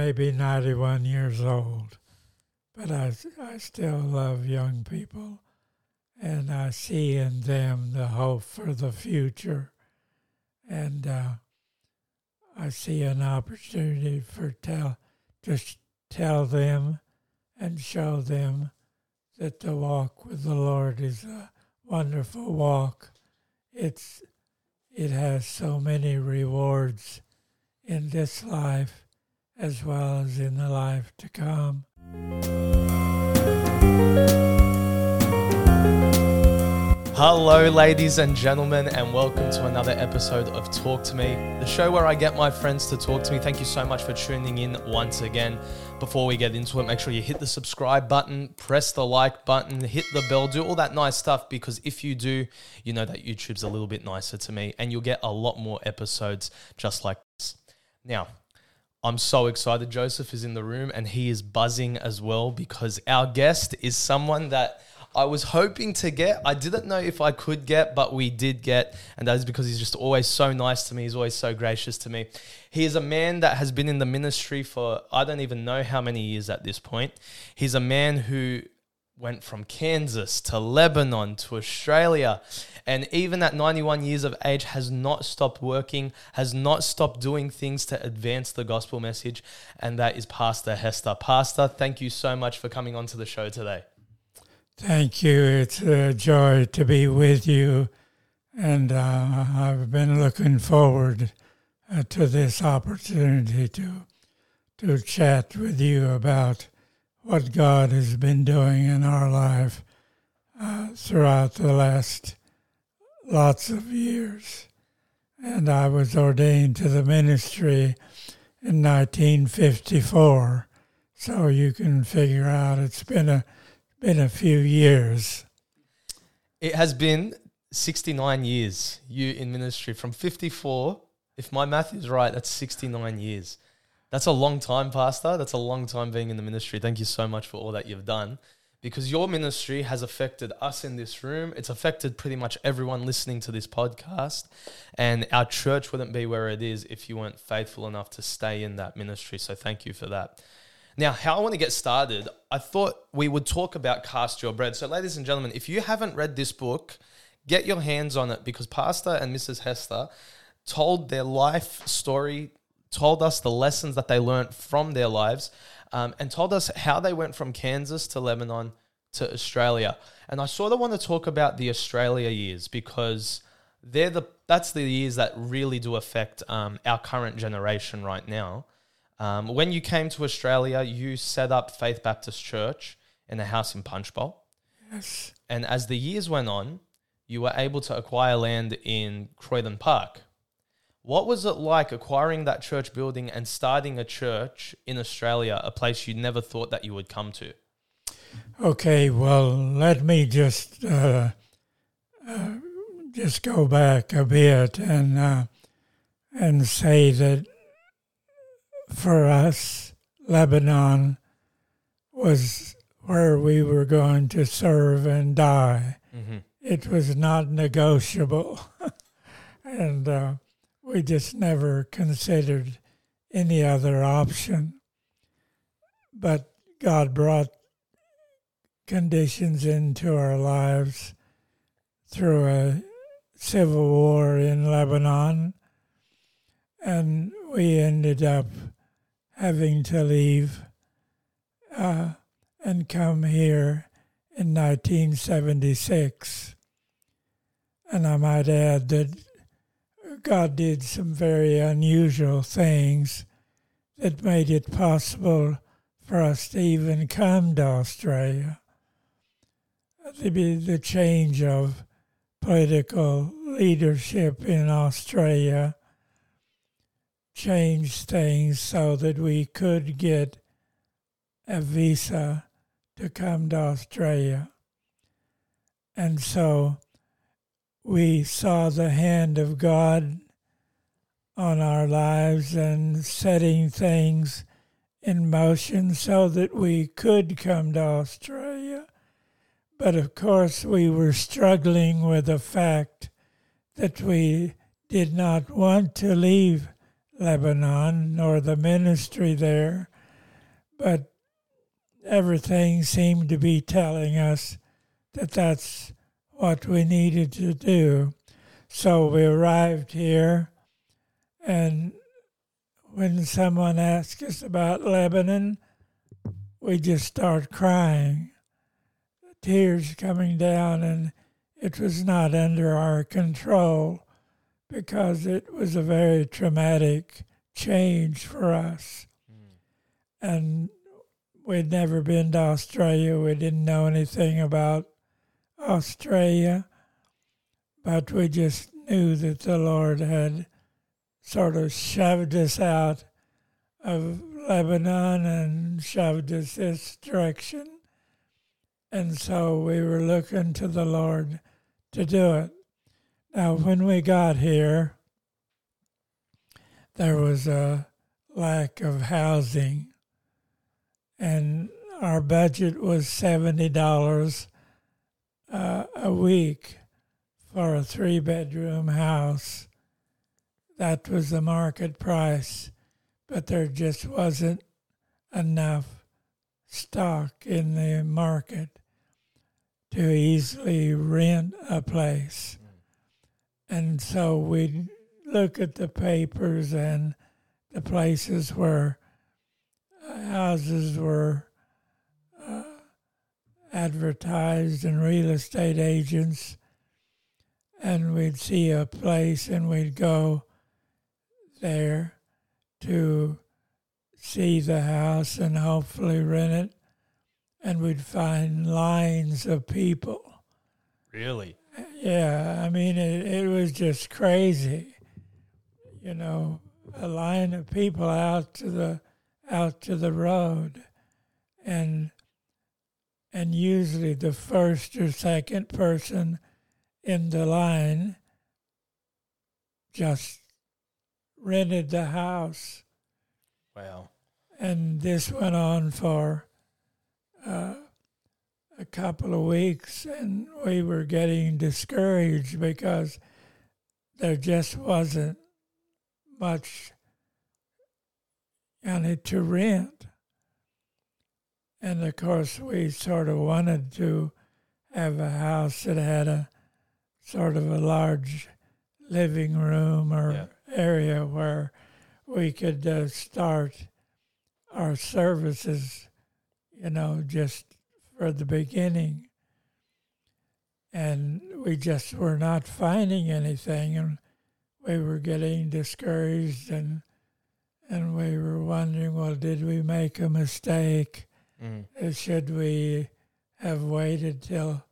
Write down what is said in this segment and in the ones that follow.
may be 91 years old, but I, I still love young people, and I see in them the hope for the future. And uh, I see an opportunity for tell to sh- tell them and show them that the walk with the Lord is a wonderful walk. It's it has so many rewards in this life as well as in the life to come. Hello, ladies and gentlemen, and welcome to another episode of Talk to Me, the show where I get my friends to talk to me. Thank you so much for tuning in once again. Before we get into it, make sure you hit the subscribe button, press the like button, hit the bell, do all that nice stuff because if you do, you know that YouTube's a little bit nicer to me and you'll get a lot more episodes just like this. Now, I'm so excited. Joseph is in the room and he is buzzing as well because our guest is someone that I was hoping to get. I didn't know if I could get, but we did get. And that is because he's just always so nice to me. He's always so gracious to me. He is a man that has been in the ministry for I don't even know how many years at this point. He's a man who went from Kansas to Lebanon to Australia. And even at 91 years of age, has not stopped working, has not stopped doing things to advance the gospel message. And that is Pastor Hester. Pastor, thank you so much for coming onto the show today. Thank you. It's a joy to be with you. And uh, I've been looking forward uh, to this opportunity to, to chat with you about what God has been doing in our life uh, throughout the last lots of years. And I was ordained to the ministry in 1954. So you can figure out it's been a been a few years. It has been 69 years you in ministry from 54. If my math is right, that's 69 years. That's a long time, Pastor. That's a long time being in the ministry. Thank you so much for all that you've done because your ministry has affected us in this room. It's affected pretty much everyone listening to this podcast. And our church wouldn't be where it is if you weren't faithful enough to stay in that ministry. So thank you for that. Now, how I want to get started, I thought we would talk about Cast Your Bread. So, ladies and gentlemen, if you haven't read this book, get your hands on it because Pastor and Mrs. Hester told their life story, told us the lessons that they learned from their lives, um, and told us how they went from Kansas to Lebanon to Australia. And I sort of want to talk about the Australia years because they're the that's the years that really do affect um, our current generation right now. Um, when you came to Australia, you set up Faith Baptist Church in a house in Punchbowl. Yes. And as the years went on, you were able to acquire land in Croydon Park. What was it like acquiring that church building and starting a church in Australia, a place you never thought that you would come to? Okay, well, let me just uh, uh, just go back a bit and uh, and say that for us, Lebanon was where we were going to serve and die. Mm-hmm. It was not negotiable. and uh, we just never considered any other option. But God brought conditions into our lives through a civil war in Lebanon, and we ended up having to leave uh, and come here in 1976. And I might add that God did some very unusual things that made it possible for us to even come to Australia. The, the change of political leadership in Australia changed things so that we could get a visa to come to Australia. And so we saw the hand of God on our lives and setting things in motion so that we could come to Australia. But of course, we were struggling with the fact that we did not want to leave Lebanon nor the ministry there but everything seemed to be telling us that that's what we needed to do. So we arrived here, and when someone asks us about Lebanon, we just start crying, tears coming down, and it was not under our control because it was a very traumatic change for us. Hmm. And we'd never been to Australia. We didn't know anything about Australia, but we just knew that the Lord had sort of shoved us out of Lebanon and shoved us this direction. And so we were looking to the Lord to do it. Now, when we got here, there was a lack of housing, and our budget was $70 uh, a week for a three bedroom house. That was the market price, but there just wasn't enough stock in the market to easily rent a place. And so we'd look at the papers and the places where uh, houses were advertised and real estate agents. And we'd see a place and we'd go there to see the house and hopefully rent it. And we'd find lines of people. Really? Yeah, I mean, it, it was just crazy. You know, a line of people out to the out to the road, and and usually the first or second person in the line just rented the house, Wow. and this went on for uh, a couple of weeks, and we were getting discouraged because there just wasn't much it to rent. And of course, we sort of wanted to have a house that had a sort of a large living room or Yeah. area where we could uh, start our services, you know, just for the beginning. And we just were not finding anything, and we were getting discouraged, and and we were wondering, well, did we make a mistake? Mm. Uh, Should we have waited till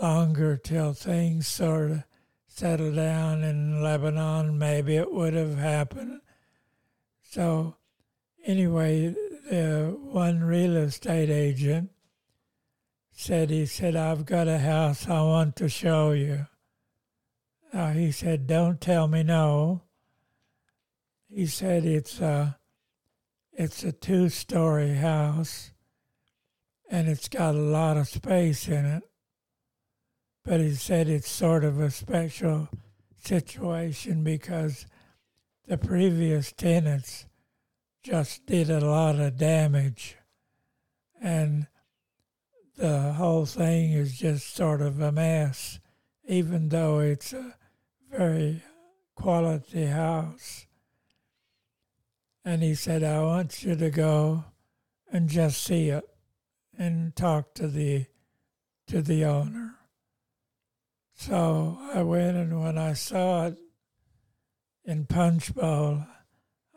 longer till things sort of settled down in Lebanon? Maybe it would have happened. So, anyway, the one real estate agent said, he said, I've got a house I want to show you. Now, he said, don't tell me no. He said, it's a, it's a two-story house and it's got a lot of space in it. But he said it's sort of a special situation because the previous tenants just did a lot of damage. And the whole thing is just sort of a mess, even though it's a very quality house. And he said, I want you to go and just see it and talk to the to the owner. So I went and when I saw it in Punchbowl,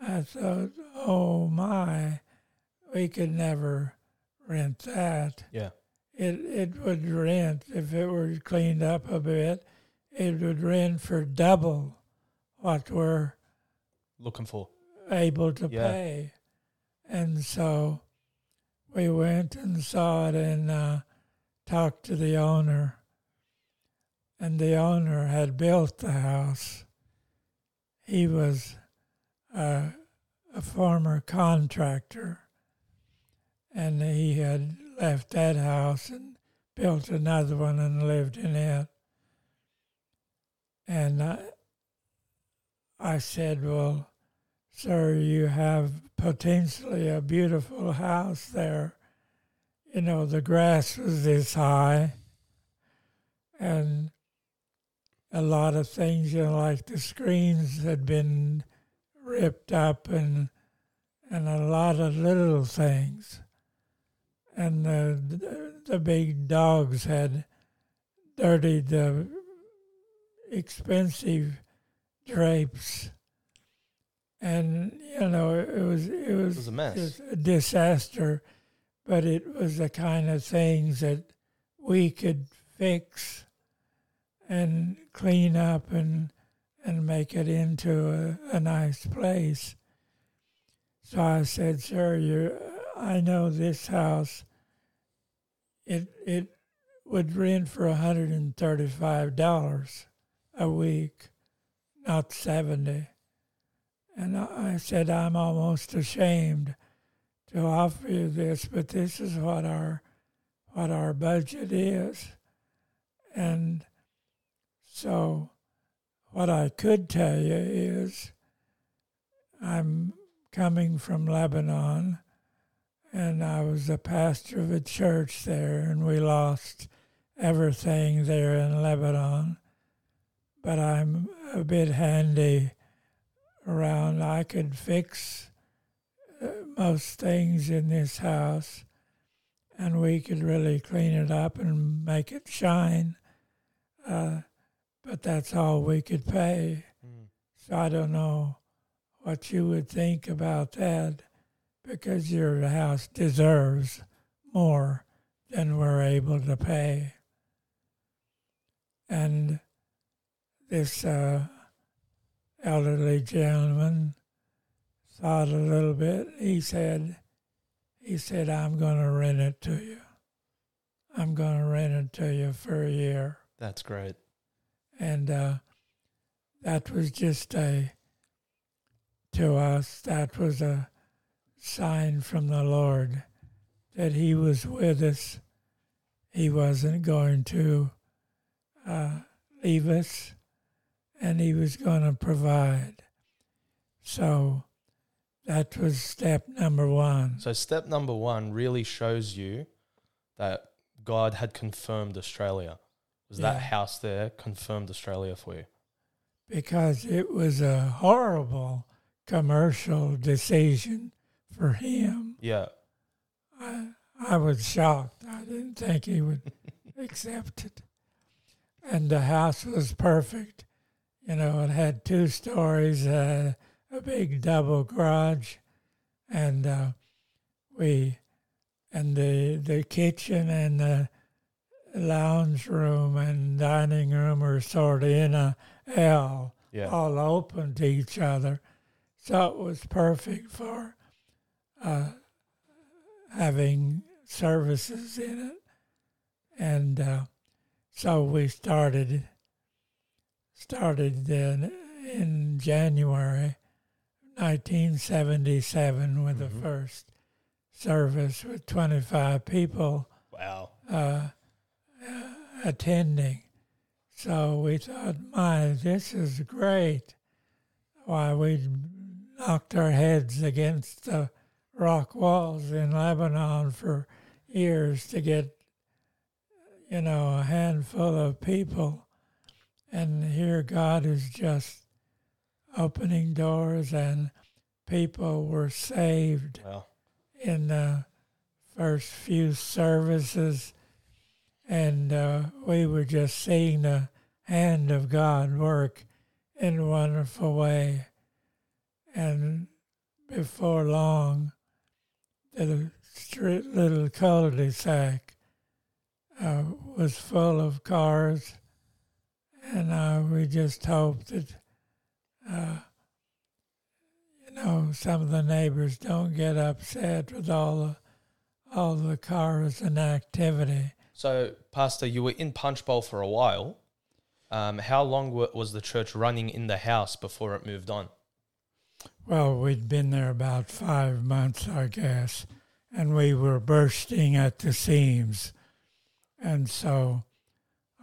I thought, oh my, we could never rent that. Yeah. It it would rent if it were cleaned up a bit, it would rent for double what we're Looking for. able to Yeah. pay. And so we went and saw it and uh, talked to the owner. And the owner had built the house. He was uh, a former contractor. And he had left that house and built another one and lived in it. And I, I said, Well, Sir, you have potentially a beautiful house there. You know, the grass was this high, and a lot of things, you know, like the screens had been ripped up, and and a lot of little things. And the, the big dogs had dirtied the expensive drapes and you know it was it was, It was a mess. a disaster, but it was the kind of things that we could fix and clean up and and make it into a, a nice place. So I said, "Sir, you, I know this house. It it would rent for hundred and thirty five dollars a week, not seventy. And I said, I'm almost ashamed to offer you this, but this is what our what our budget is. And so what I could tell you is I'm coming from Lebanon and I was a pastor of a church there and we lost everything there in Lebanon. But I'm a bit handy around. I could fix uh, most things in this house, and we could really clean it up and make it shine. Uh, but that's all we could pay. Mm. So I don't know what you would think about that, because your house deserves more than we're able to pay. And this uh, elderly gentleman thought a little bit. He said, he said, I'm going to rent it to you. I'm going to rent it to you for a year. That's great. And uh, that was just a, to us, that was a sign from the Lord that He was with us. He wasn't going to uh, leave us, and He was going to provide. So that was step number one. So step number one really shows you that God had confirmed Australia. Was Yeah. that house there confirmed Australia for you? because it was a horrible commercial decision for him. Yeah. I, I was shocked. I didn't think he would accept it. And the house was perfect. You know, it had two stories, uh, a big double garage, and uh, we, and the the kitchen and the lounge room and dining room were sort of in a L Yeah. all open to each other. So it was perfect for uh, having services in it. And uh, so we started started in, in January 1977 with Mhm. the first service with 25 people Wow. uh, attending. So we thought, my, this is great. Why, we knocked our heads against the rock walls in Lebanon for years to get, you know, a handful of people. And here God is just opening doors, and people were saved Wow. in the first few services, and uh, we were just seeing the hand of God work in a wonderful way. And before long, the street, little cul-de-sac uh, was full of cars, and uh, we just hope that. Uh, you know, some of the neighbors don't get upset with all the all the cars and activity. So, Pastor, you were in Punchbowl for a while. Um, how long was the church running in the house before it moved on? Well, we'd been there about five months, I guess, and we were bursting at the seams. And so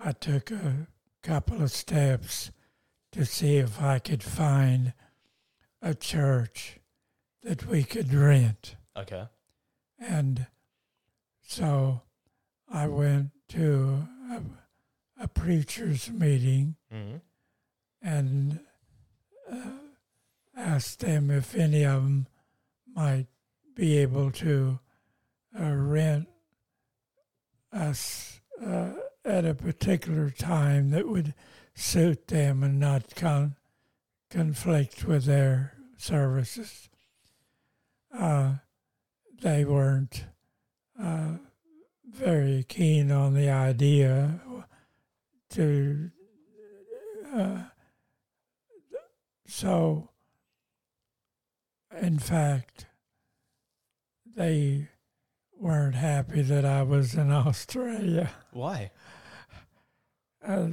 I took a couple of steps to see if I could find a church that we could rent. Okay. And so I went to a, a preacher's meeting Mm-hmm. and uh, asked them if any of them might be able to uh, rent us uh, at a particular time that would suit them and not con- conflict with their services. Uh, they weren't uh, very keen on the idea to uh, so in fact they weren't happy that I was in Australia. Why? Uh,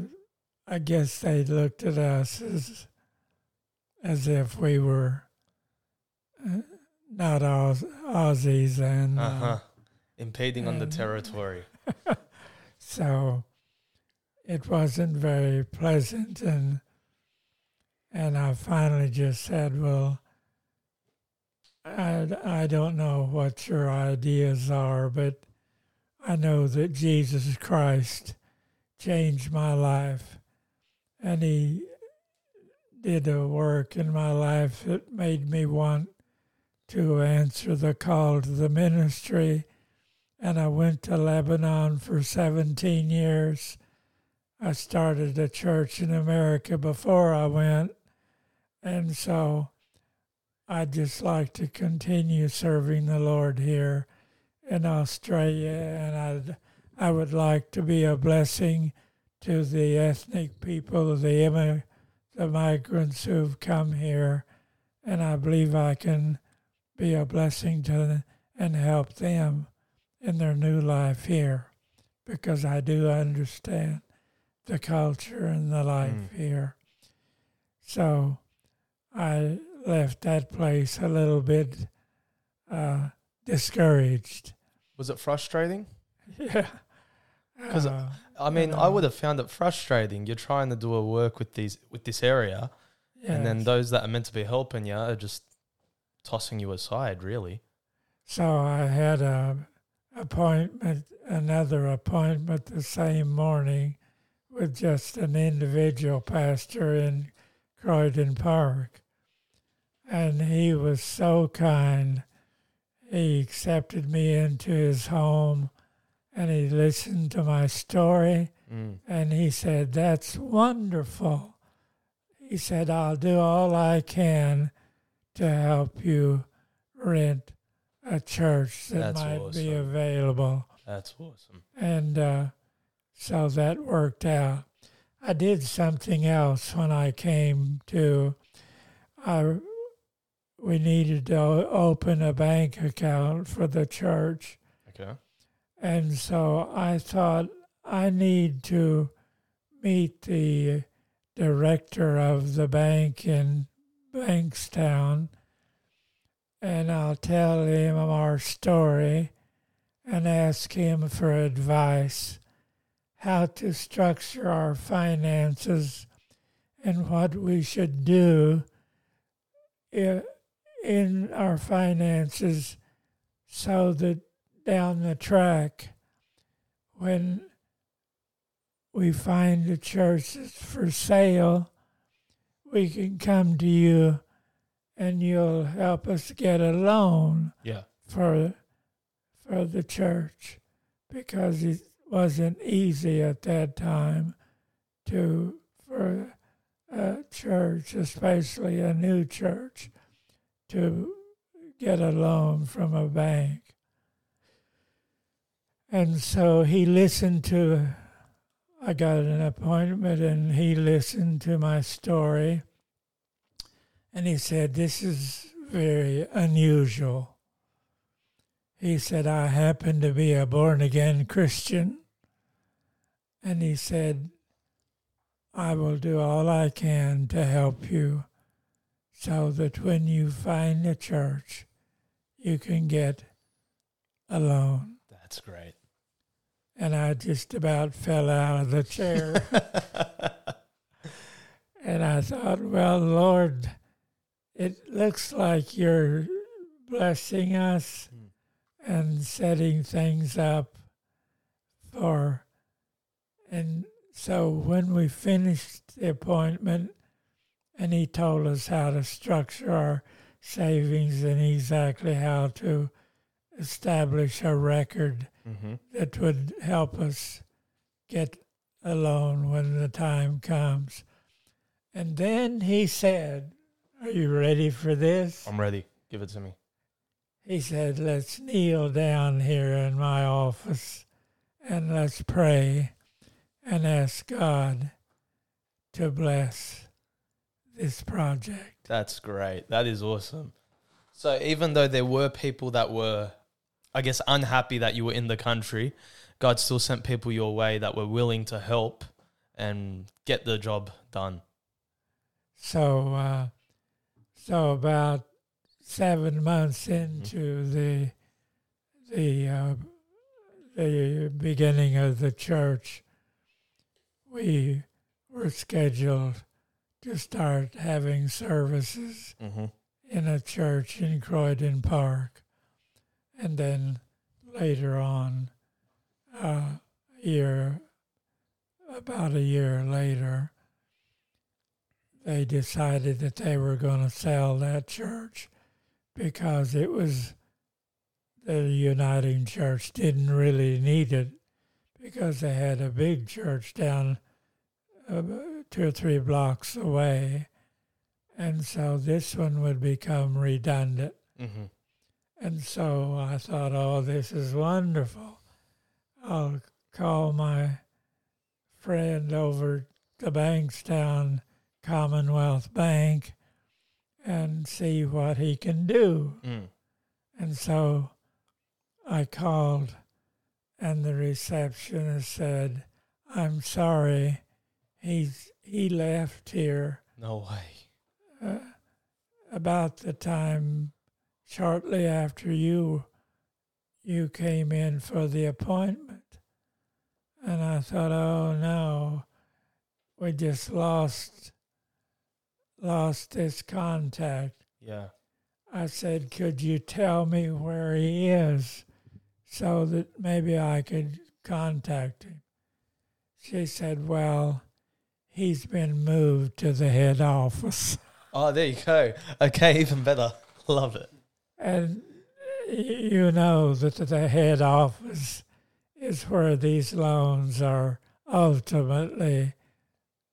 I guess they looked at us as as if we were uh, not Aus- Aussies, and uh, Uh huh. Impeding on the territory. so it wasn't very pleasant and and I finally just said, "Well, I I don't know what your ideas are, but I know that Jesus Christ changed my life, and He did a work in my life that made me want to answer the call to the ministry." and I went to Lebanon for 17 years. I started a church in America before I went, and so I'd just like to continue serving the Lord here in Australia, and I'd, I would like to be a blessing to the ethnic people, the, immi- the migrants who've come here, and I believe I can be a blessing to them and help them in their new life here because I do understand the culture and the life Mm. here. So I left that place a little bit uh, discouraged. Was it frustrating? Yeah. 'Cause Uh, I mean, I Uh, would have found it frustrating. You're trying to do a work with these with this area, and then those that are meant to be helping you are just tossing you aside. Really. So I had a appointment, another appointment the same morning with just an individual pastor in Croydon Park. And he was so kind. He accepted me into his home and he listened to my story Mm. and he said, That's wonderful. He said, I'll do all I can to help you rent a church that That's might be available. That's awesome. And uh, so that worked out. I did something else when I came to. I, we needed to open a bank account for the church. Okay. And so I thought I need to meet the director of the bank in Bankstown and I'll tell him our story and ask him for advice how to structure our finances and what we should do in our finances so that down the track when we find a church that's for sale, we can come to you and you'll help us get a loan Yeah. for for the church because it wasn't easy at that time to for a church, especially a new church, to get a loan from a bank. And so he listened to I got an appointment and he listened to my story and he said, This is very unusual. He said, I happen to be a born again Christian. And he said, I will do all I can to help you so that when you find a church, you can get alone. That's great. And I just about fell out of the chair. and I thought, well, Lord, it looks like you're blessing us Mm. and setting things up for. And so when we finished the appointment, and he told us how to structure our savings and exactly how to establish a record Mm-hmm. that would help us get a loan when the time comes. And then he said, Are you ready for this? I'm ready. Give it to me. He said, Let's kneel down here in my office and let's pray and ask God to bless this project. That's great. That is awesome. So even though there were people that were, I guess, unhappy that you were in the country, God still sent people your way that were willing to help and get the job done. So, uh, so about seven months into the the uh, the beginning of the church, we were scheduled to start having services Mm-hmm. in a church in Croydon Park, and then later on, uh, a year about a year later, they decided that they were going to sell that church because it was the Uniting Church didn't really need it because they had a big church down uh, two or three blocks away. And so this one would become redundant. Mm-hmm. And so I thought, oh, this is wonderful. I'll call my friend over to Bankstown Commonwealth Bank and see what he can do. Mm. And so I called, and the receptionist said, I'm sorry, he's, he left here No way. uh, about the time shortly after you you came in for the appointment and i thought oh no we just lost lost this contact Yeah. i said could you tell me where he is so that maybe i could contact him she said well he's been moved to the head office Oh, there you go. Okay, even better. Love it. And you know that the head office is where these loans are ultimately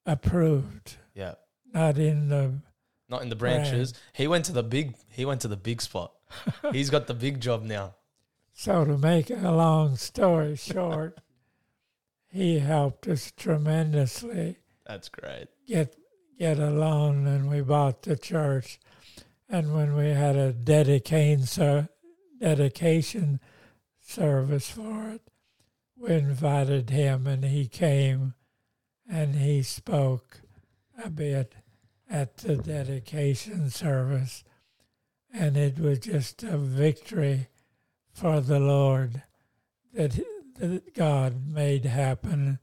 approved, Yeah. not in the. Not in the branches. He went to the big. He went to the big spot. He's got the big job now. So, to make a long story short, he helped us tremendously That's great. get get a loan, and we bought the church. And when we had a dedication ser- dedication service for it, we invited him, and he came, and he spoke a bit at the dedication service, and it was just a victory for the Lord that, that God made happen,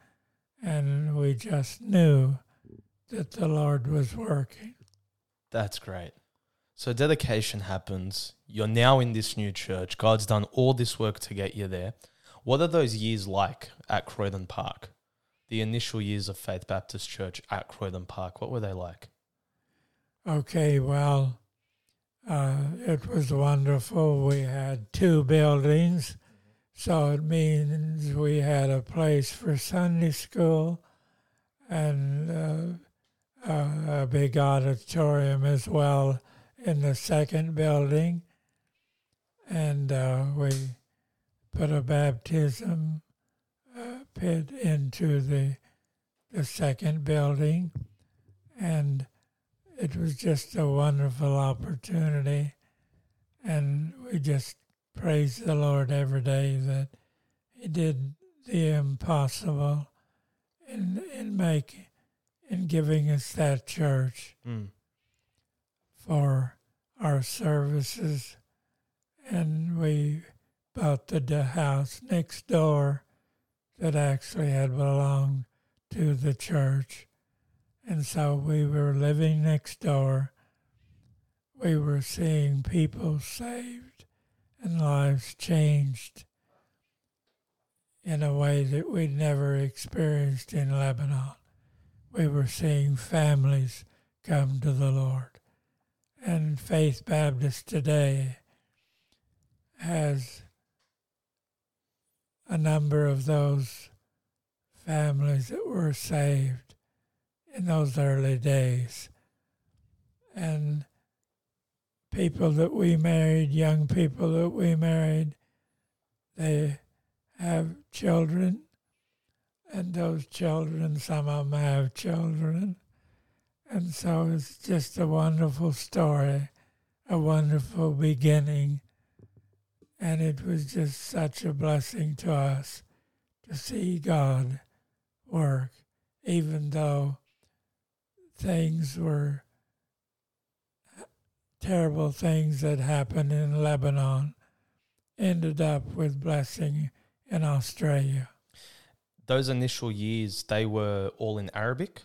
and we just knew that the Lord was working. That's great. So dedication happens. You're now in this new church. God's done all this work to get you there. What are those years like at Croydon Park? The initial years of Faith Baptist Church at Croydon Park. What were they like? Okay, well, uh, it was wonderful. We had two buildings, so it means we had a place for Sunday school and uh, uh, a big auditorium as well in the second building. And uh, we put a baptism uh, pit into the the second building, and it was just a wonderful opportunity. And we just praise the Lord every day that He did the impossible in in making in giving us that church Mm. for our services, and we bought the house next door that actually had belonged to the church, and so we were living next door. we were seeing people saved and lives changed in a way that we'd never experienced in Lebanon. We were seeing families come to the Lord. And Faith Baptist today has a number of those families that were saved in those early days. And people that we married, young people that we married, they have children, and those children, some of them have children. And so it's just a wonderful story, a wonderful beginning. And it was just such a blessing to us to see God work, even though things were terrible things that happened in Lebanon ended up with blessing in Australia. Those initial years, they were all in Arabic.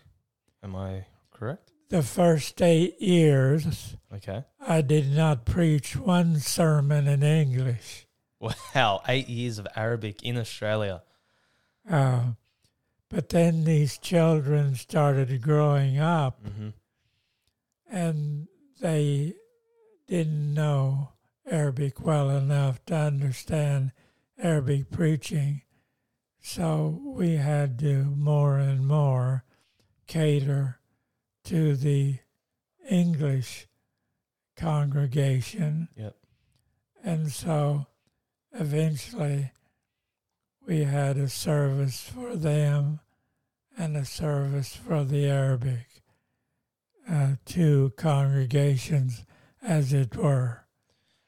Am I correct? The first eight years, Okay. I did not preach one sermon in English. Wow, eight years of Arabic in Australia. Uh, but then these children started growing up hmm and they didn't know Arabic well enough to understand Arabic preaching. So we had to more and more cater to the English congregation. Yep. And so eventually we had a service for them and a service for the Arabic, uh, two congregations, as it were.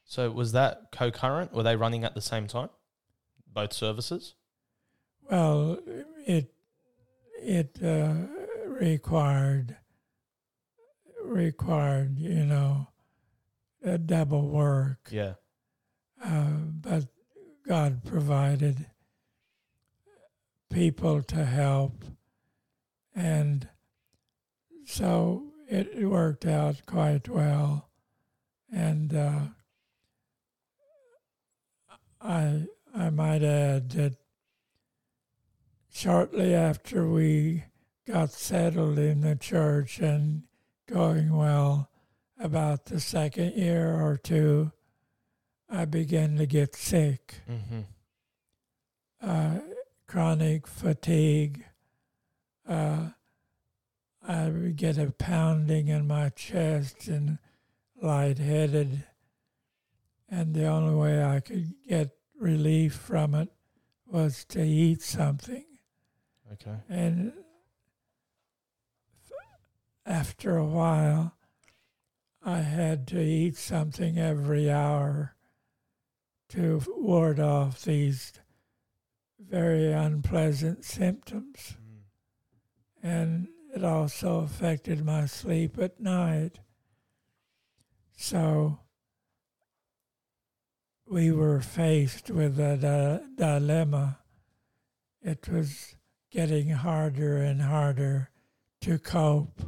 So was that concurrent? Were they running at the same time? Both services? Well, it it uh, required required you know a double work, Yeah. uh, but God provided people to help, and so it worked out quite well, and uh, I I might add that shortly after we got settled in the church and going well, about the second year or two, I began to get sick. Mm-hmm. Uh, chronic fatigue. Uh, I would get a pounding in my chest and lightheaded. And the only way I could get relief from it was to eat something. Okay. And after a while, I had to eat something every hour to ward off these very unpleasant symptoms. Mm. And it also affected my sleep at night. So we were faced with a di- dilemma. It was getting harder and harder to cope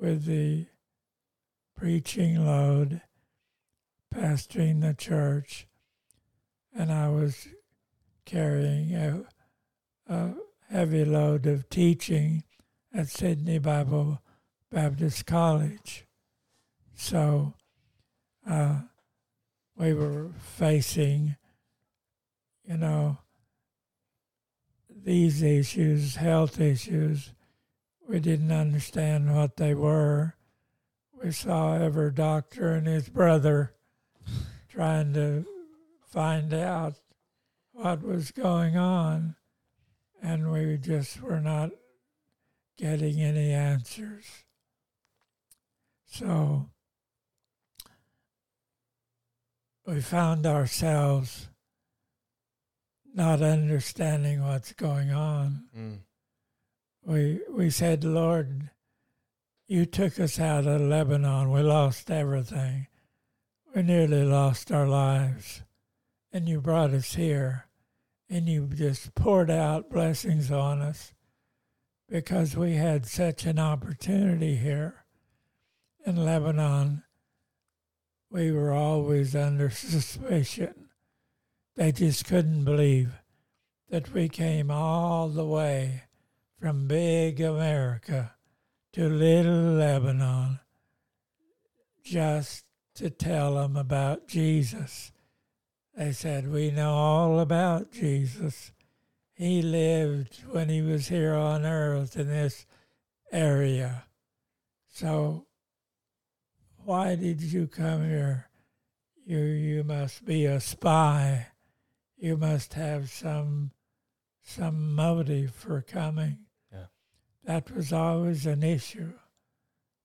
with the preaching load, pastoring the church, and I was carrying a, a heavy load of teaching at Sydney Bible Baptist College. So uh, we were facing, you know, these issues, health issues. We didn't understand what they were. We saw every doctor and his brother trying to find out what was going on, and we just were not getting any answers. So we found ourselves not understanding what's going on. Mm. We we said, Lord, you took us out of Lebanon. We lost everything. We nearly lost our lives. And you brought us here. And you just poured out blessings on us because we had such an opportunity here in Lebanon we were always under suspicion. They just couldn't believe that we came all the way from big America to little Lebanon just to tell them about Jesus. They said, We know all about Jesus. He lived when he was here on earth in this area. So, why did you come here? You, you must be a spy. You must have some some motive for coming. Yeah. That was always an issue.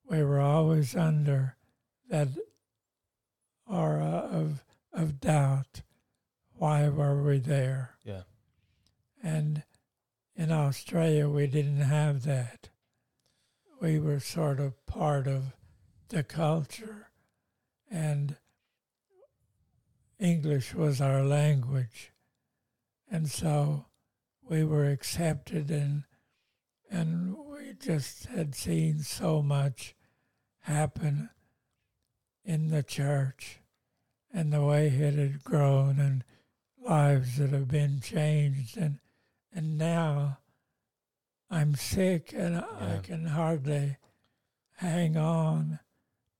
We were always under that aura of of doubt. Why were we there? Yeah. And in Australia, we didn't have that. We were sort of part of the culture, and English was our language. And so we were accepted, and, and we just had seen so much happen in the church and the way it had grown and lives that have been changed. And and now I'm sick and I can hardly hang on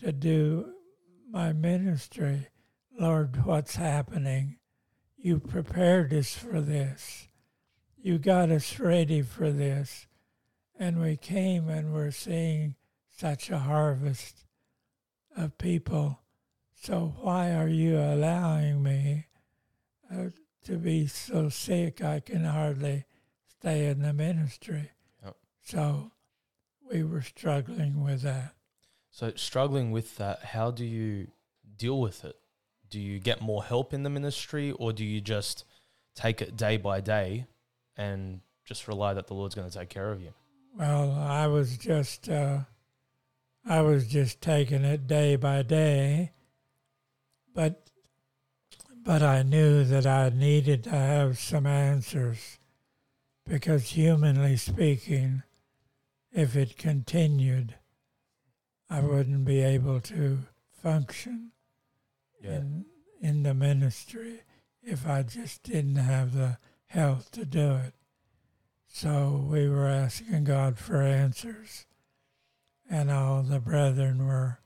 to do my ministry. Lord, what's happening? You prepared us for this. You got us ready for this. And we came and we're seeing such a harvest of people. So why are you allowing me uh, to be so sick I can hardly stay in the ministry? Yep. So we were struggling with that. So struggling with that, how do you deal with it? Do you get more help in the ministry or do you just take it day by day and just rely that the Lord's going to take care of you? Well, I was just uh, I was just taking it day by day, but but I knew that I needed to have some answers because humanly speaking, if it continued, I wouldn't be able to function in in the ministry if I just didn't have the health to do it. So we were asking God for answers, and all the brethren were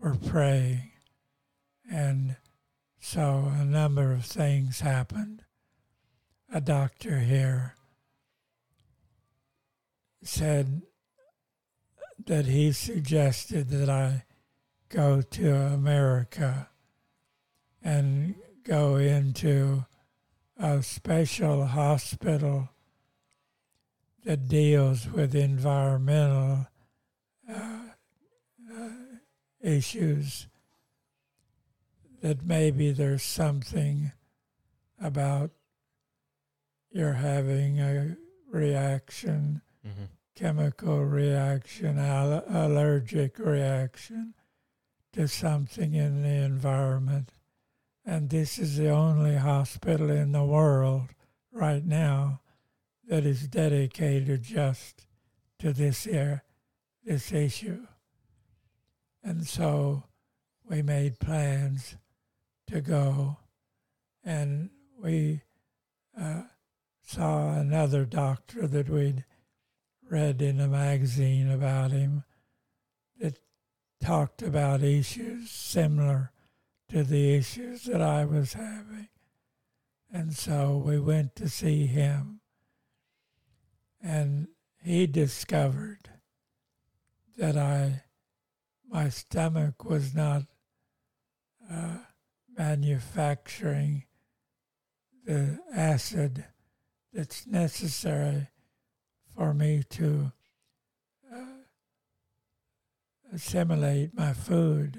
were praying, and so a number of things happened. A doctor here said that he suggested that I go to America and go into a special hospital that deals with environmental uh, uh, issues, that maybe there's something about you're having a reaction, Mm-hmm. Chemical reaction, al- allergic reaction to something in the environment. And this is the only hospital in the world right now that is dedicated just to this air, this issue. And so we made plans to go, and we uh, saw another doctor that we'd read in a magazine about him that talked about issues similar to the issues that I was having. And so we went to see him, and he discovered that I, my stomach was not uh, manufacturing the acid that's necessary for me to uh, assimilate my food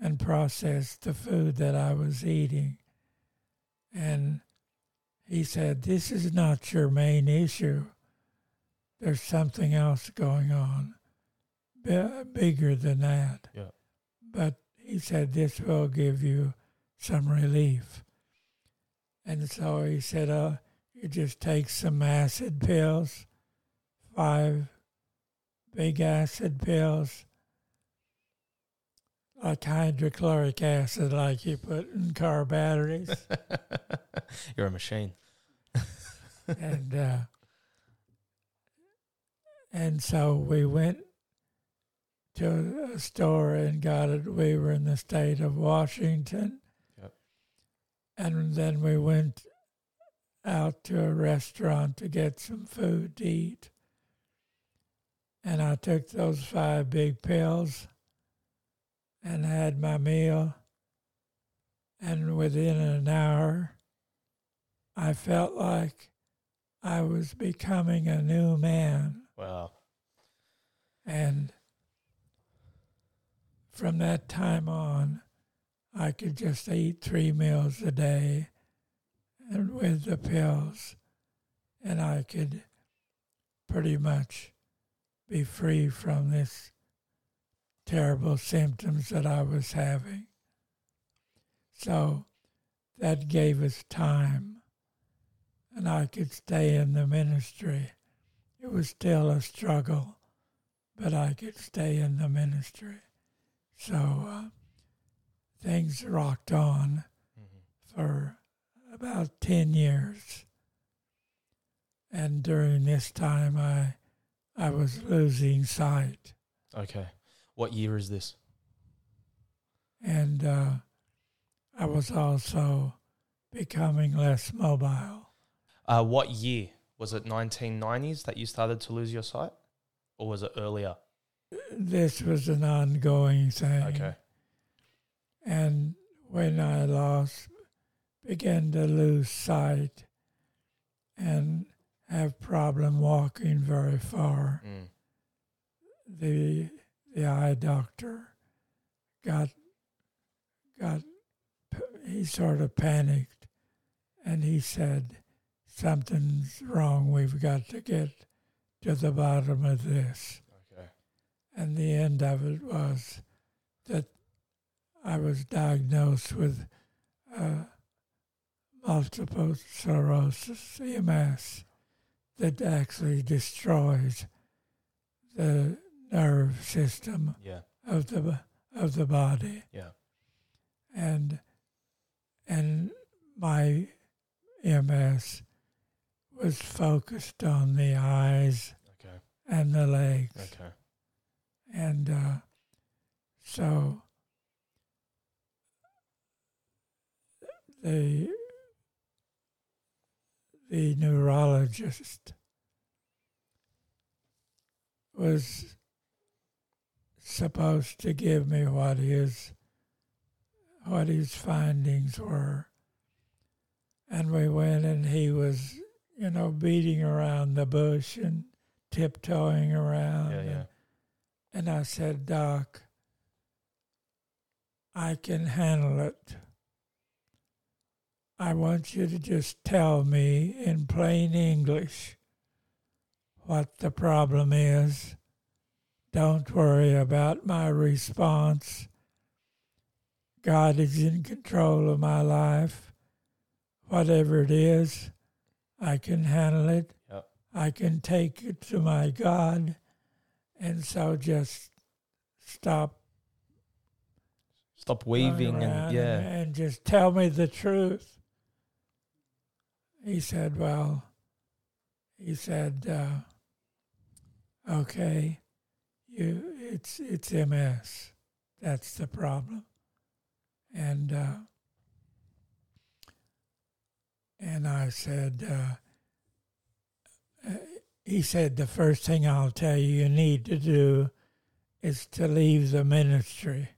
and process the food that I was eating. And he said, This is not your main issue. There's something else going on, b- bigger than that. Yeah. But he said, This will give you some relief. And so he said, uh, You just take some acid pills, five big acid pills, like hydrochloric acid, like you put in car batteries. You're a machine. and uh, and so we went to a store and got it. We were in the state of Washington, Yep. and then we went out to a restaurant to get some food to eat. And I took those five big pills and had my meal. And within an hour, I felt like I was becoming a new man. Wow. And from that time on, I could just eat three meals a day and with the pills, and I could pretty much be free from this terrible symptoms that I was having. So that gave us time, and I could stay in the ministry. It was still a struggle, but I could stay in the ministry. So uh, things rocked on Mhm. for about 10 years. And during this time, I, I was losing sight. Okay. What year is this? And uh, I was also becoming less mobile. Uh, what year? Was it 1990s that you started to lose your sight? Or was it earlier? This was an ongoing thing. Okay. And when I lost, began to lose sight and have problem walking very far, Mm. the the eye doctor got got he sort of panicked and he said something's wrong we've got to get to the bottom of this Okay. and the end of it was that I was diagnosed with uh, multiple sclerosis, MS, that actually destroys the nerve system Yeah. of the of the body, Yeah. and and my MS was focused on the eyes Okay. and the legs. Okay. And uh, so the the neurologist was supposed to give me what his what his findings were. And we went and he was, you know, beating around the bush and tiptoeing around. Yeah. Yeah. and I said, Doc, I can handle it. I want you to just tell me in plain English what the problem is. Don't worry about my response. God is in control of my life. Whatever it is, I can handle it. Yep. I can take it to my God. And so just stop Stop weaving and yeah. and just tell me the truth. He said, Well, he said, uh, okay, you it's it's MS. That's the problem. And uh, and I said, uh, uh, he said, the first thing I'll tell you you need to do is to leave the ministry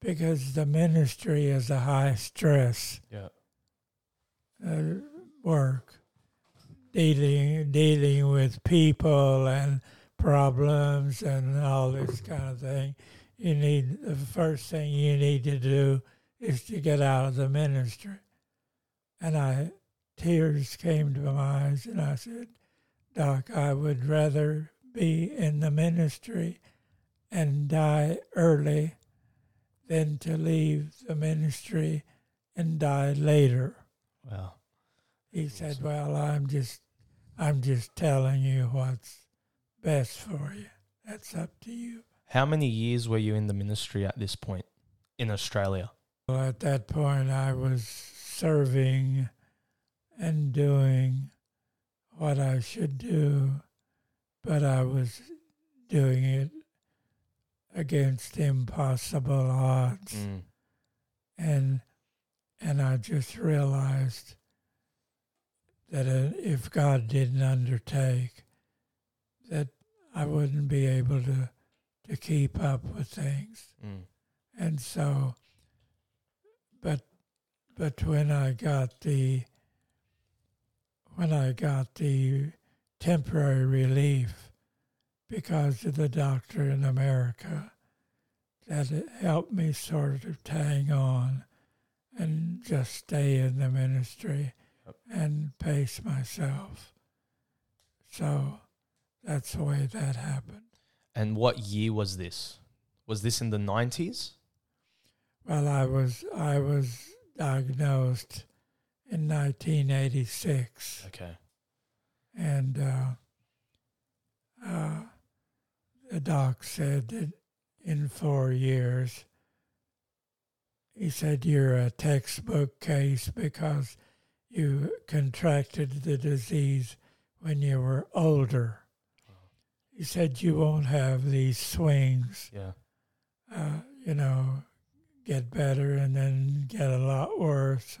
because the ministry is a high stress Yeah. Uh, work, dealing dealing with people and problems and all this kind of thing. You need the first thing you need to do is to get out of the ministry. And I tears came to my eyes, and I said, "Doc, I would rather be in the ministry and die early." than to leave the ministry and die later. Wow. He said, "Well, I'm just, I'm just telling you what's best for you. That's up to you." How many years were you in the ministry at this point in Australia? Well, at that point, I was serving and doing what I should do, but I was doing it against impossible odds. Mm. and and I just realized that uh, if God didn't undertake, that I wouldn't be able to to keep up with things, Mm. and so, but but when I got the when I got the temporary relief because of the doctor in America, that it helped me sort of hang on and just stay in the ministry Yep. and pace myself. So that's the way that happened. And what year was this? Was this in the 90s? Well, I was I was diagnosed in 1986, Okay. and uh, uh, the doc said that in four years, he said you're a textbook case because you contracted the disease when you were older. He said you won't have these swings, Yeah. uh, you know, get better and then get a lot worse.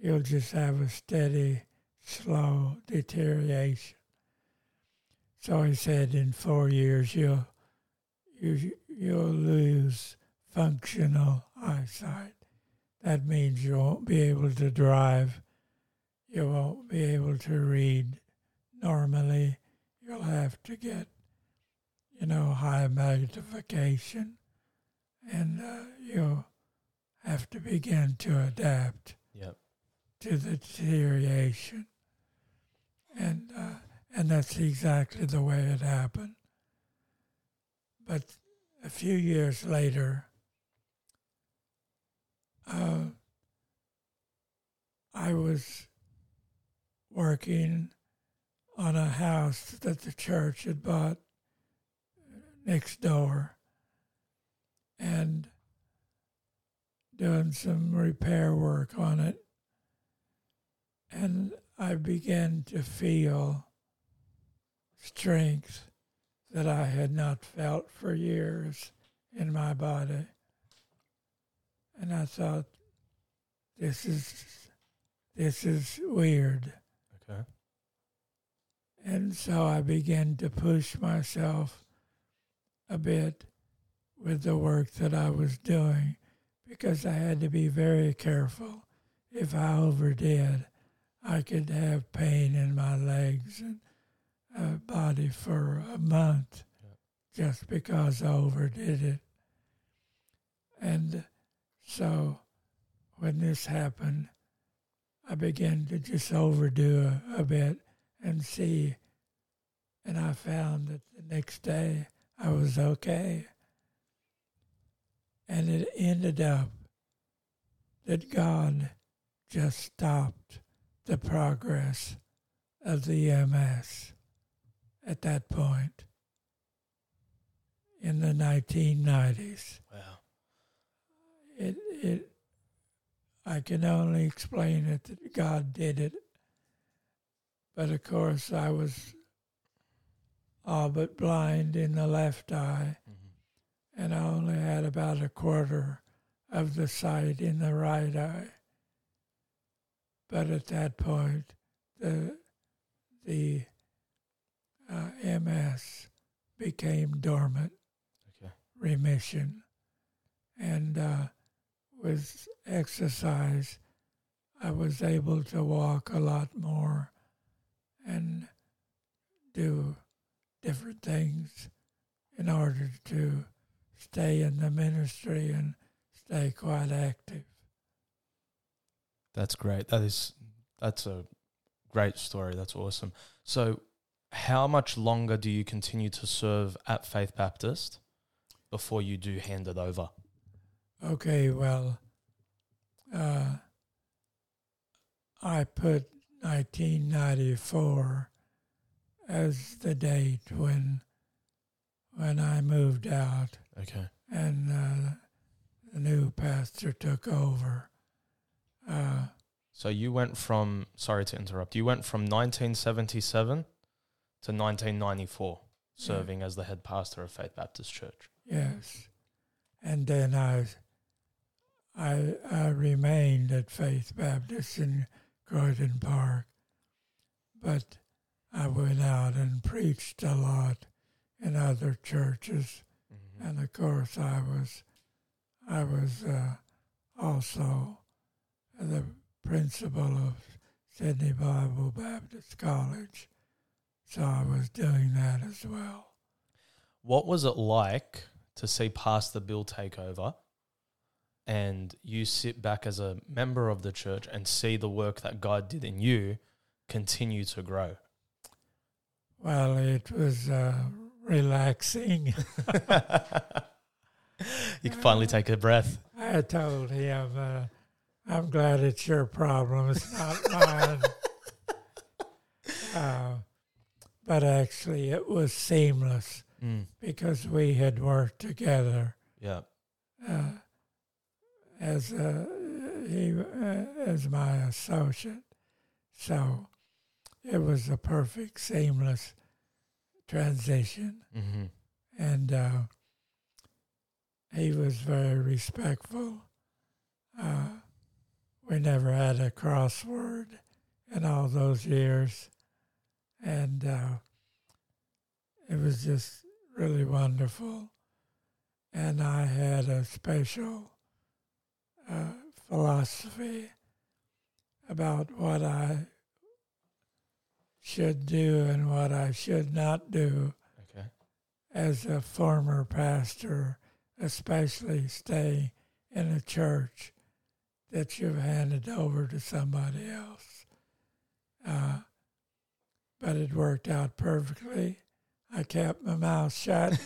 You'll just have a steady, slow deterioration. So he said, in four years you'll you you'll lose functional eyesight. That means you won't be able to drive. You won't be able to read normally. You'll have to get, you know, high magnification, and uh, you'll have to begin to adapt Yep. to the deterioration. And uh, and that's exactly the way it happened. But a few years later, uh, I was working on a house that the church had bought next door and doing some repair work on it. And I began to feel strength that I had not felt for years in my body. And I thought, this is this is weird. Okay. And so I began to push myself a bit with the work that I was doing because I had to be very careful. If I overdid, I could have pain in my legs and uh, body for a month just because I overdid it. And so when this happened, I began to just overdo a, a bit and see. And I found that the next day I was okay. And it ended up that God just stopped the progress of the MS at that point in the 1990s. Wow. It, it, I can only explain it that God did it. But of course, I was all but blind in the left eye, hmm and I only had about a quarter of the sight in the right eye. But at that point, the the uh, MS became dormant Okay. remission, and uh, with exercise, I was able to walk a lot more and do different things in order to stay in the ministry and stay quite active. That's great. That is that's a great story. That's awesome. So, how much longer do you continue to serve at Faith Baptist before you do hand it over? Okay, well, uh, I put 1994 as the date when when I moved out Okay. and uh, the new pastor took over. Uh, So you went from sorry to interrupt. You went from 1977 to 1994 serving as the head pastor of Faith Baptist Church. yes, and then I, I, I remained at Faith Baptist in Croydon Park, but I went out and preached a lot in other churches. Mm-hmm. and of course I was I was uh, also the principal of Sydney Bible Baptist College, so I was doing that as well. What was it like to see Pastor Bill take over and you sit back as a member of the church and see the work that God did in you continue to grow? Well, it was uh, relaxing. you can finally take a breath. I told him, uh, "I'm glad it's your problem; it's not mine." uh, but actually, it was seamless. Mm. because we had worked together Yeah. uh, as a, he uh, as my associate. So it was a perfect, seamless transition, Mm-hmm. and uh, he was very respectful. Uh, we never had a crossword in all those years, and uh, it was just really wonderful. And I had a special uh, philosophy about what I should do and what I should not do Okay. as a former pastor, especially stay in a church that you've handed over to somebody else. Uh, but it worked out perfectly. I kept my mouth shut,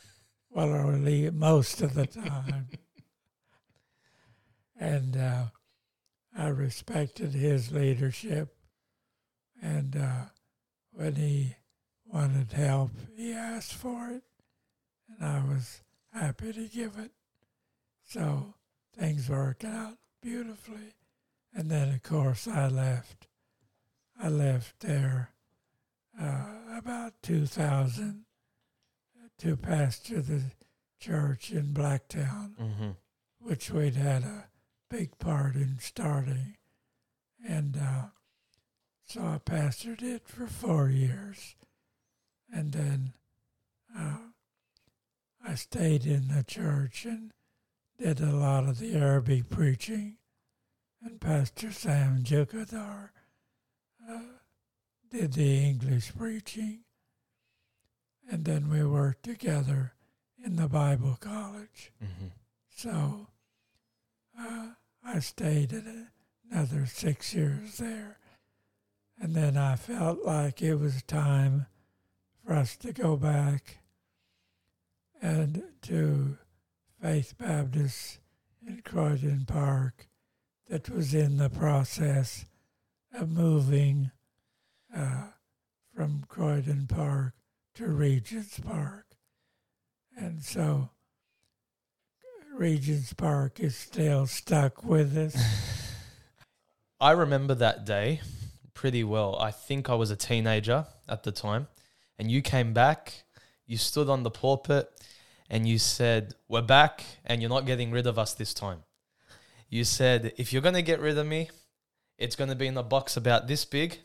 well, or most of the time. And uh, I respected his leadership. And uh, when he wanted help, he asked for it, and I was happy to give it. So things worked out beautifully. And then, of course, I left. I left there uh, about 2000 to pastor the church in Blacktown, Mm-hmm. which we'd had a big part in starting. And uh, so I pastored it for four years. And then uh, I stayed in the church and did a lot of the Arabic preaching. And Pastor Sam Jukadar uh, did the English preaching. And then we worked together in the Bible college. Mm-hmm. So uh, I stayed another six years there. And then I felt like it was time for us to go back and to Faith Baptist in Croydon Park that was in the process of moving uh, from Croydon Park to Regents Park. And so Regents Park is still stuck with us. I remember that day pretty well. I think I was a teenager at the time, and you came back, you stood on the pulpit, and you said, We're back, and you're not getting rid of us this time. You said, If you're going to get rid of me, it's going to be in a box about this big,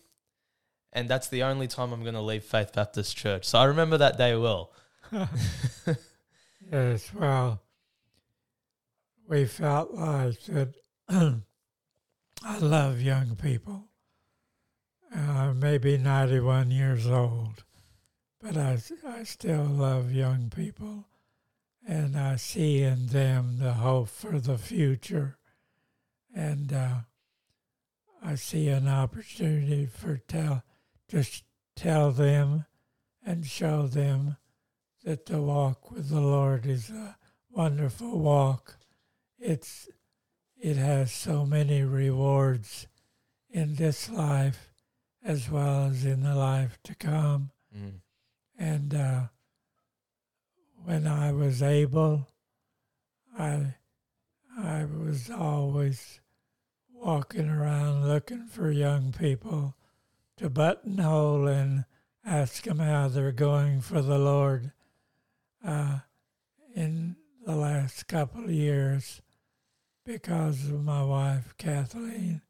and that's the only time I'm going to leave Faith Baptist Church. So I remember that day well. yes, well, we felt like that I love young people. Uh, maybe 91 years old, but I, I still love young people. And I see in them the hope for the future. And uh, I see an opportunity for tell, sh- tell them and show them that the walk with the Lord is a wonderful walk. It's it has so many rewards in this life as well as in the life to come. Mm. And uh, when I was able, I I was always walking around looking for young people to buttonhole and ask them how they're going for the Lord. Uh, in the last couple of years, because of my wife Kathleen,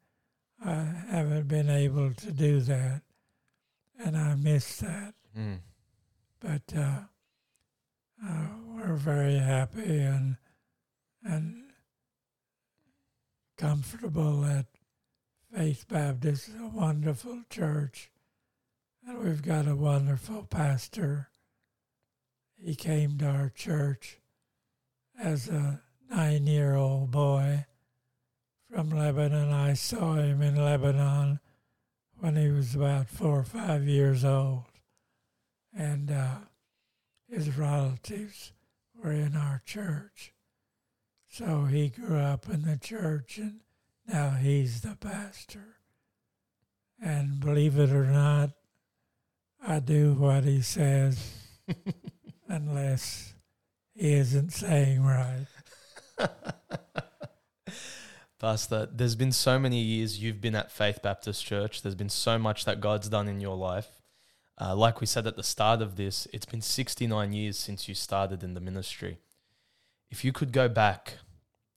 I haven't been able to do that, and I miss that. Mm. But uh, uh, we're very happy and and comfortable at Faith Baptist, is a wonderful church, and we've got a wonderful pastor. He came to our church as a nine year old boy from Lebanon. I saw him in Lebanon when he was about four or five years old. And uh, his relatives were in our church. So he grew up in the church and now he's the pastor. And believe it or not, I do what he says unless he isn't saying right. Pastor, there's been so many years you've been at Faith Baptist Church. There's been so much that God's done in your life. Uh, like we said at the start of this, it's been 69 years since you started in the ministry. If you could go back,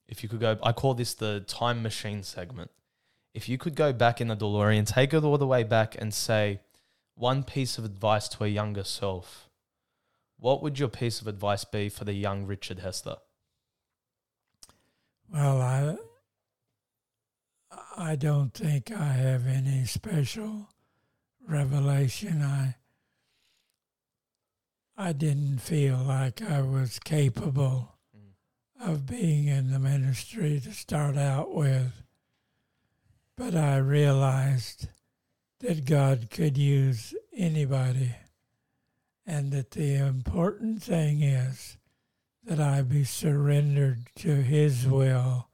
if you could go, I call this the time machine segment. If you could go back in the DeLorean, take it all the way back and say one piece of advice to a younger self, what would your piece of advice be for the young Richard Hester? Well, I I don't think I have any special revelation. I I didn't feel like I was capable Mm. of being in the ministry to start out with. But I realized that God could use anybody and that the important thing is that I be surrendered to His will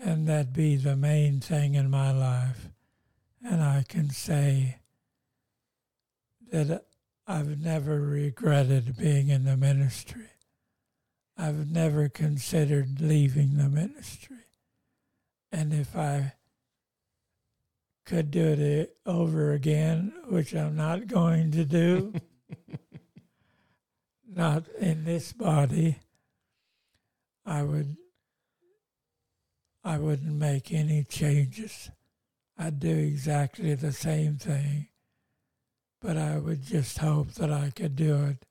and that be the main thing in my life. And I can say that I've never regretted being in the ministry. I've never considered leaving the ministry. And if I could do it over again, which I'm not going to do, not in this body, I would I wouldn't make any changes. I'd do exactly the same thing, but I would just hope that I could do it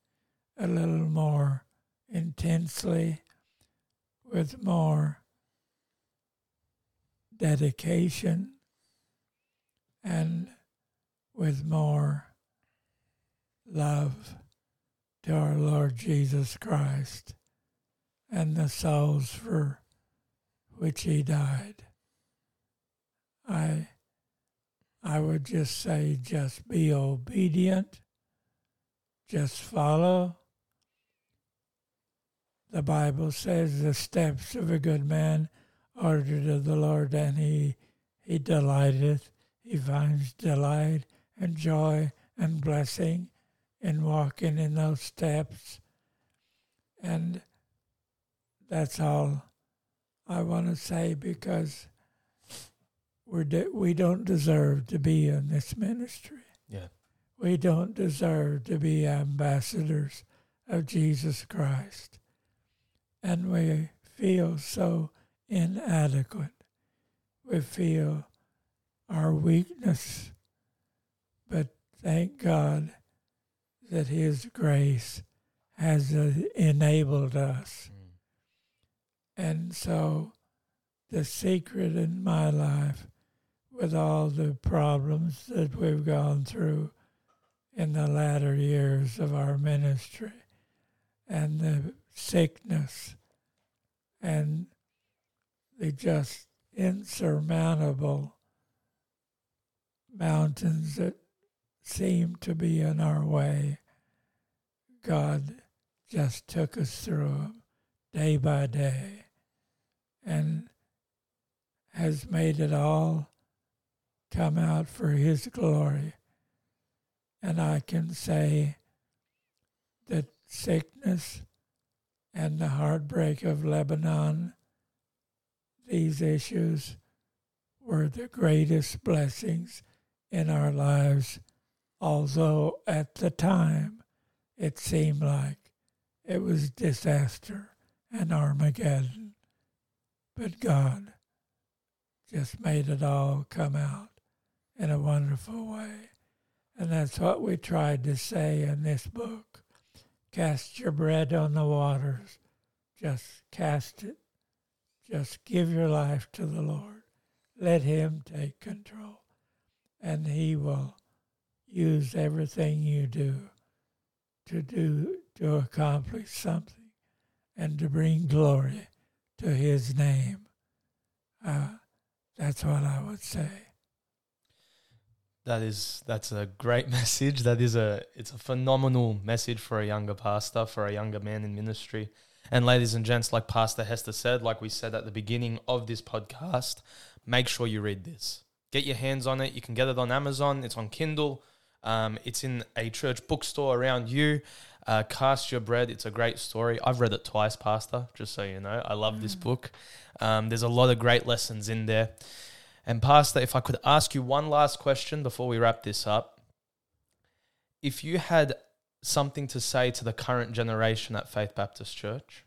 a little more intensely with more dedication and with more love to our Lord Jesus Christ and the souls for which he died. I I would just say just be obedient. Just follow. The Bible says the steps of a good man are ordered of the Lord and he he delighteth. He finds delight and joy and blessing in walking in those steps. And that's all I want to say because we're de- we don't deserve to be in this ministry. Yeah. We don't deserve to be ambassadors of Jesus Christ. And we feel so inadequate. We feel our weakness. But thank God that His grace has enabled us. Mm. And so the secret in my life, with all the problems that we've gone through in the latter years of our ministry, and the sickness, and the just insurmountable mountains that seem to be in our way, God just took us through them day by day and has made it all come out for His glory. And I can say that sickness and the heartbreak of Lebanon, these issues were the greatest blessings in our lives, although at the time it seemed like it was disaster and Armageddon. But God just made it all come out in a wonderful way. And that's what we tried to say in this book. Cast your bread on the waters. Just cast it. Just give your life to the Lord. Let Him take control. And He will use everything you do to do to accomplish something and to bring glory to his name. Uh, that's what I would say. That is that's a great message. That is a it's a phenomenal message for a younger pastor, for a younger man in ministry. And ladies and gents, like Pastor Hester said, like we said at the beginning of this podcast, make sure you read this. Get your hands on it. You can get it on Amazon. It's on Kindle. Um, it's in a church bookstore around you. Uh, Cast Your Bread. It's a great story. I've read it twice, Pastor, just so you know. I love mm. this book. Um, there's a lot of great lessons in there. And, Pastor, if I could ask you one last question before we wrap this up. If you had something to say to the current generation at Faith Baptist Church,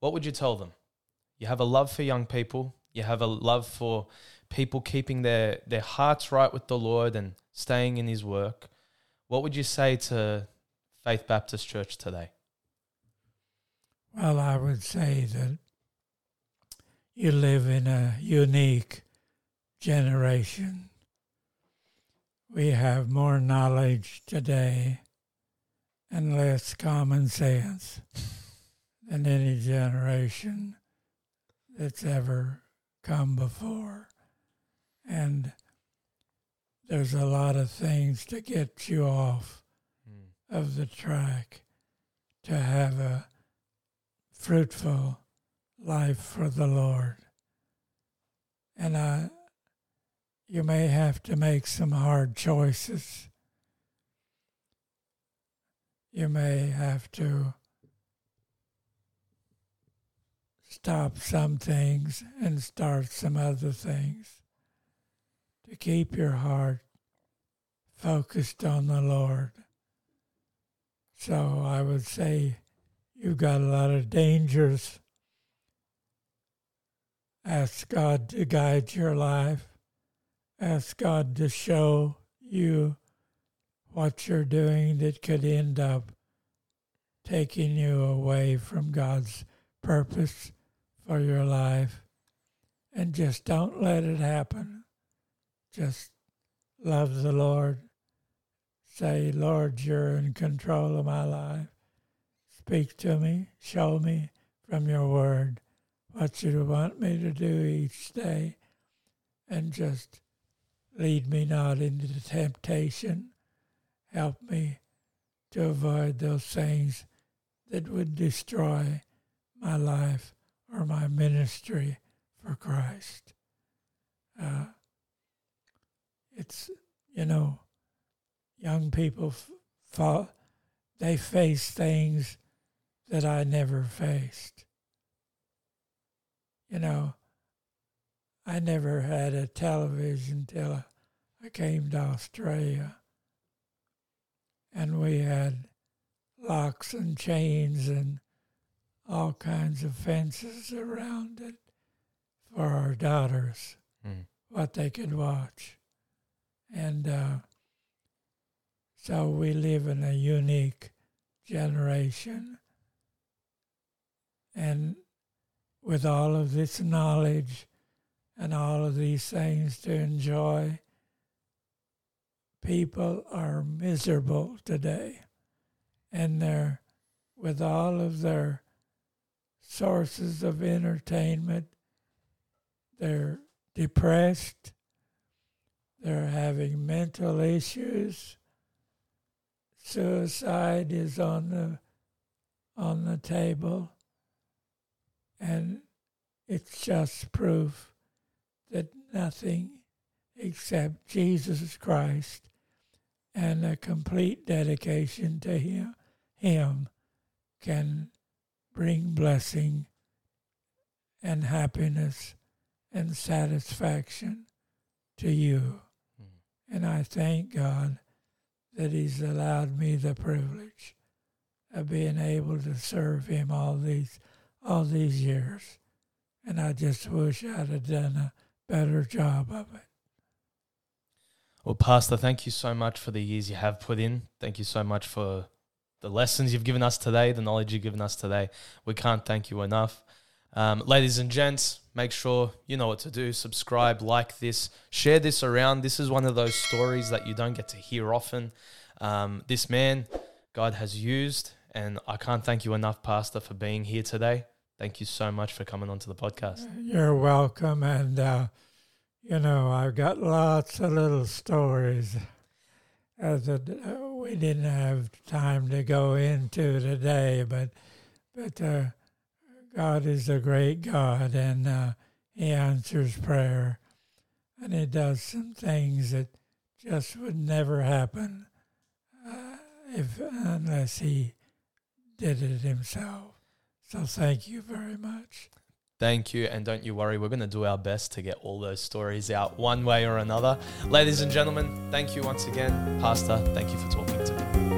what would you tell them? You have a love for young people, you have a love for people keeping their, their hearts right with the Lord and staying in His work. What would you say to Faith Baptist Church today? Well, I would say that you live in a unique generation. We have more knowledge today and less common sense than any generation that's ever come before. And there's a lot of things to get you off of the track to have a fruitful life for the Lord. And I, you may have to make some hard choices. You may have to stop some things and start some other things to keep your heart focused on the Lord. So I would say you've got a lot of dangers. Ask God to guide your life. Ask God to show you what you're doing that could end up taking you away from God's purpose for your life. And just don't let it happen. Just love the Lord say, Lord, you're in control of my life. Speak to me, show me from your word what you want me to do each day, and just lead me not into temptation. Help me to avoid those things that would destroy my life or my ministry for Christ. Uh, it's, you know, young people fall, they face things that I never faced. You know, I never had a television till I came to Australia. And we had locks and chains and all kinds of fences around it for our daughters, mm. what they could watch. And uh, so we live in a unique generation. And with all of this knowledge and all of these things to enjoy, people are miserable today. And they're, with all of their sources of entertainment, they're depressed, they're having mental issues, suicide is on the on the table and it's just proof that nothing except Jesus Christ and a complete dedication to him him can bring blessing and happiness and satisfaction to you. Mm. And I thank God that He's allowed me the privilege of being able to serve Him all these all these years. And I just wish I'd have done a better job of it. Well, Pastor, thank you so much for the years you have put in. Thank you so much for the lessons you've given us today, the knowledge you've given us today. We can't thank you enough. Um, ladies and gents, make sure you know what to do. Subscribe, like this, share this around. This is one of those stories that you don't get to hear often. Um, this man, God has used, and I can't thank you enough, Pastor, for being here today. Thank you so much for coming onto the podcast. You're welcome. And, uh, you know, I've got lots of little stories that we didn't have time to go into today, but, but, uh, God is a great God and uh, He answers prayer. And He does some things that just would never happen uh, if unless He did it Himself. So thank you very much. Thank you, and don't you worry, we're going to do our best to get all those stories out one way or another. Ladies and gentlemen, thank you once again. Pastor, thank you for talking to me.